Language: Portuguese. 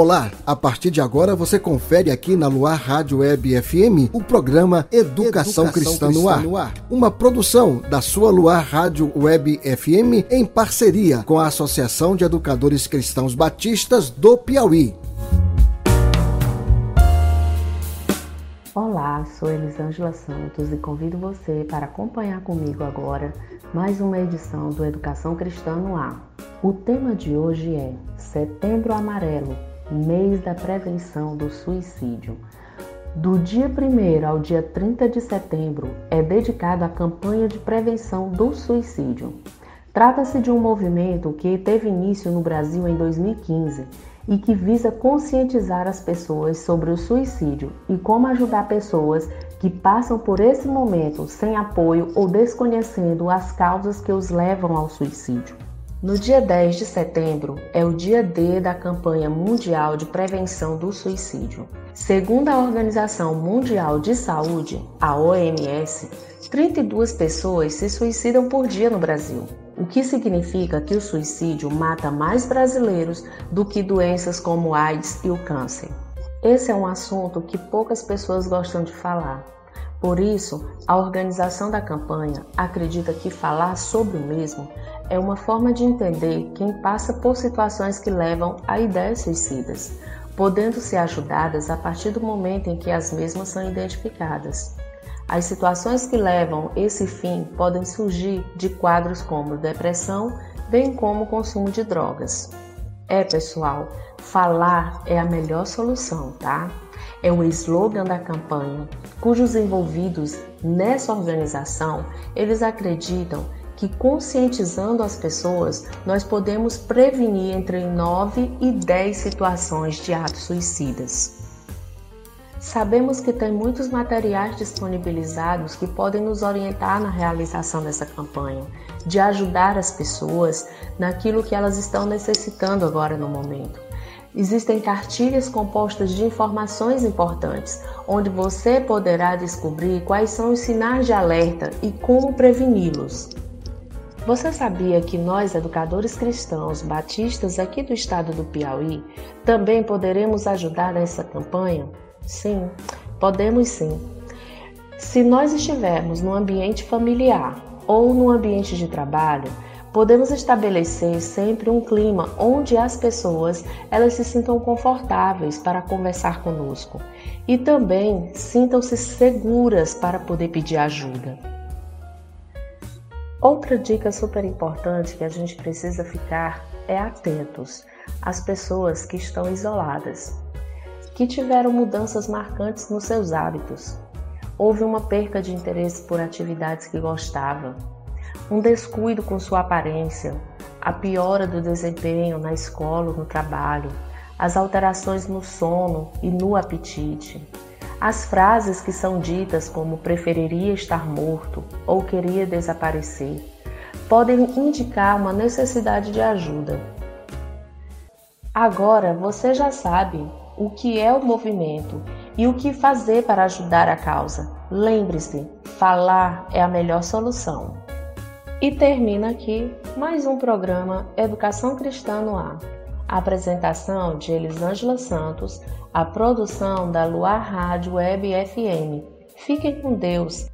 Olá, a partir de agora você confere aqui na Luar Rádio Web FM o programa Educação, Educação Cristã, no, ar, no Ar, uma produção da sua Luar Rádio Web FM em parceria com a Associação de Educadores Cristãos Batistas do Piauí. Olá, sou Elisângela Santos e convido você para acompanhar comigo agora mais uma edição do Educação Cristã no Ar. O tema de hoje é Setembro Amarelo mês da prevenção do suicídio. Do dia 1 ao dia 30 de setembro é dedicado à campanha de prevenção do suicídio. Trata-se de um movimento que teve início no Brasil em 2015 e que visa conscientizar as pessoas sobre o suicídio e como ajudar pessoas que passam por esse momento sem apoio ou desconhecendo as causas que os levam ao suicídio. No dia 10 de setembro é o dia D da campanha mundial de prevenção do suicídio. Segundo a Organização Mundial de Saúde, a OMS, 32 pessoas se suicidam por dia no Brasil, o que significa que o suicídio mata mais brasileiros do que doenças como AIDS e o câncer. Esse é um assunto que poucas pessoas gostam de falar. Por isso, a organização da campanha acredita que falar sobre o mesmo é uma forma de entender quem passa por situações que levam a ideias suicidas, podendo ser ajudadas a partir do momento em que as mesmas são identificadas. As situações que levam esse fim podem surgir de quadros como depressão, bem como consumo de drogas. É, pessoal, falar é a melhor solução, tá? É o slogan da campanha, cujos envolvidos nessa organização, eles acreditam que conscientizando as pessoas, nós podemos prevenir entre 9 e 10 situações de atos suicidas. Sabemos que tem muitos materiais disponibilizados que podem nos orientar na realização dessa campanha, de ajudar as pessoas naquilo que elas estão necessitando agora no momento. Existem cartilhas compostas de informações importantes, onde você poderá descobrir quais são os sinais de alerta e como preveni-los. Você sabia que nós, educadores cristãos batistas aqui do estado do Piauí, também poderemos ajudar nessa campanha? Sim, podemos sim. Se nós estivermos no ambiente familiar ou no ambiente de trabalho, podemos estabelecer sempre um clima onde as pessoas elas se sintam confortáveis para conversar conosco e também sintam-se seguras para poder pedir ajuda. Outra dica super importante que a gente precisa ficar é atentos às pessoas que estão isoladas, que tiveram mudanças marcantes nos seus hábitos. Houve uma perca de interesse por atividades que gostava, um descuido com sua aparência, a piora do desempenho na escola ou no trabalho, as alterações no sono e no apetite, as frases que são ditas como preferiria estar morto ou queria desaparecer podem indicar uma necessidade de ajuda. Agora você já sabe o que é o movimento e o que fazer para ajudar a causa. Lembre-se, falar é a melhor solução. E termina aqui mais um programa Educação Cristã no Ar. A apresentação de Elisângela Santos, a produção da Luar Rádio Web FM. Fiquem com Deus.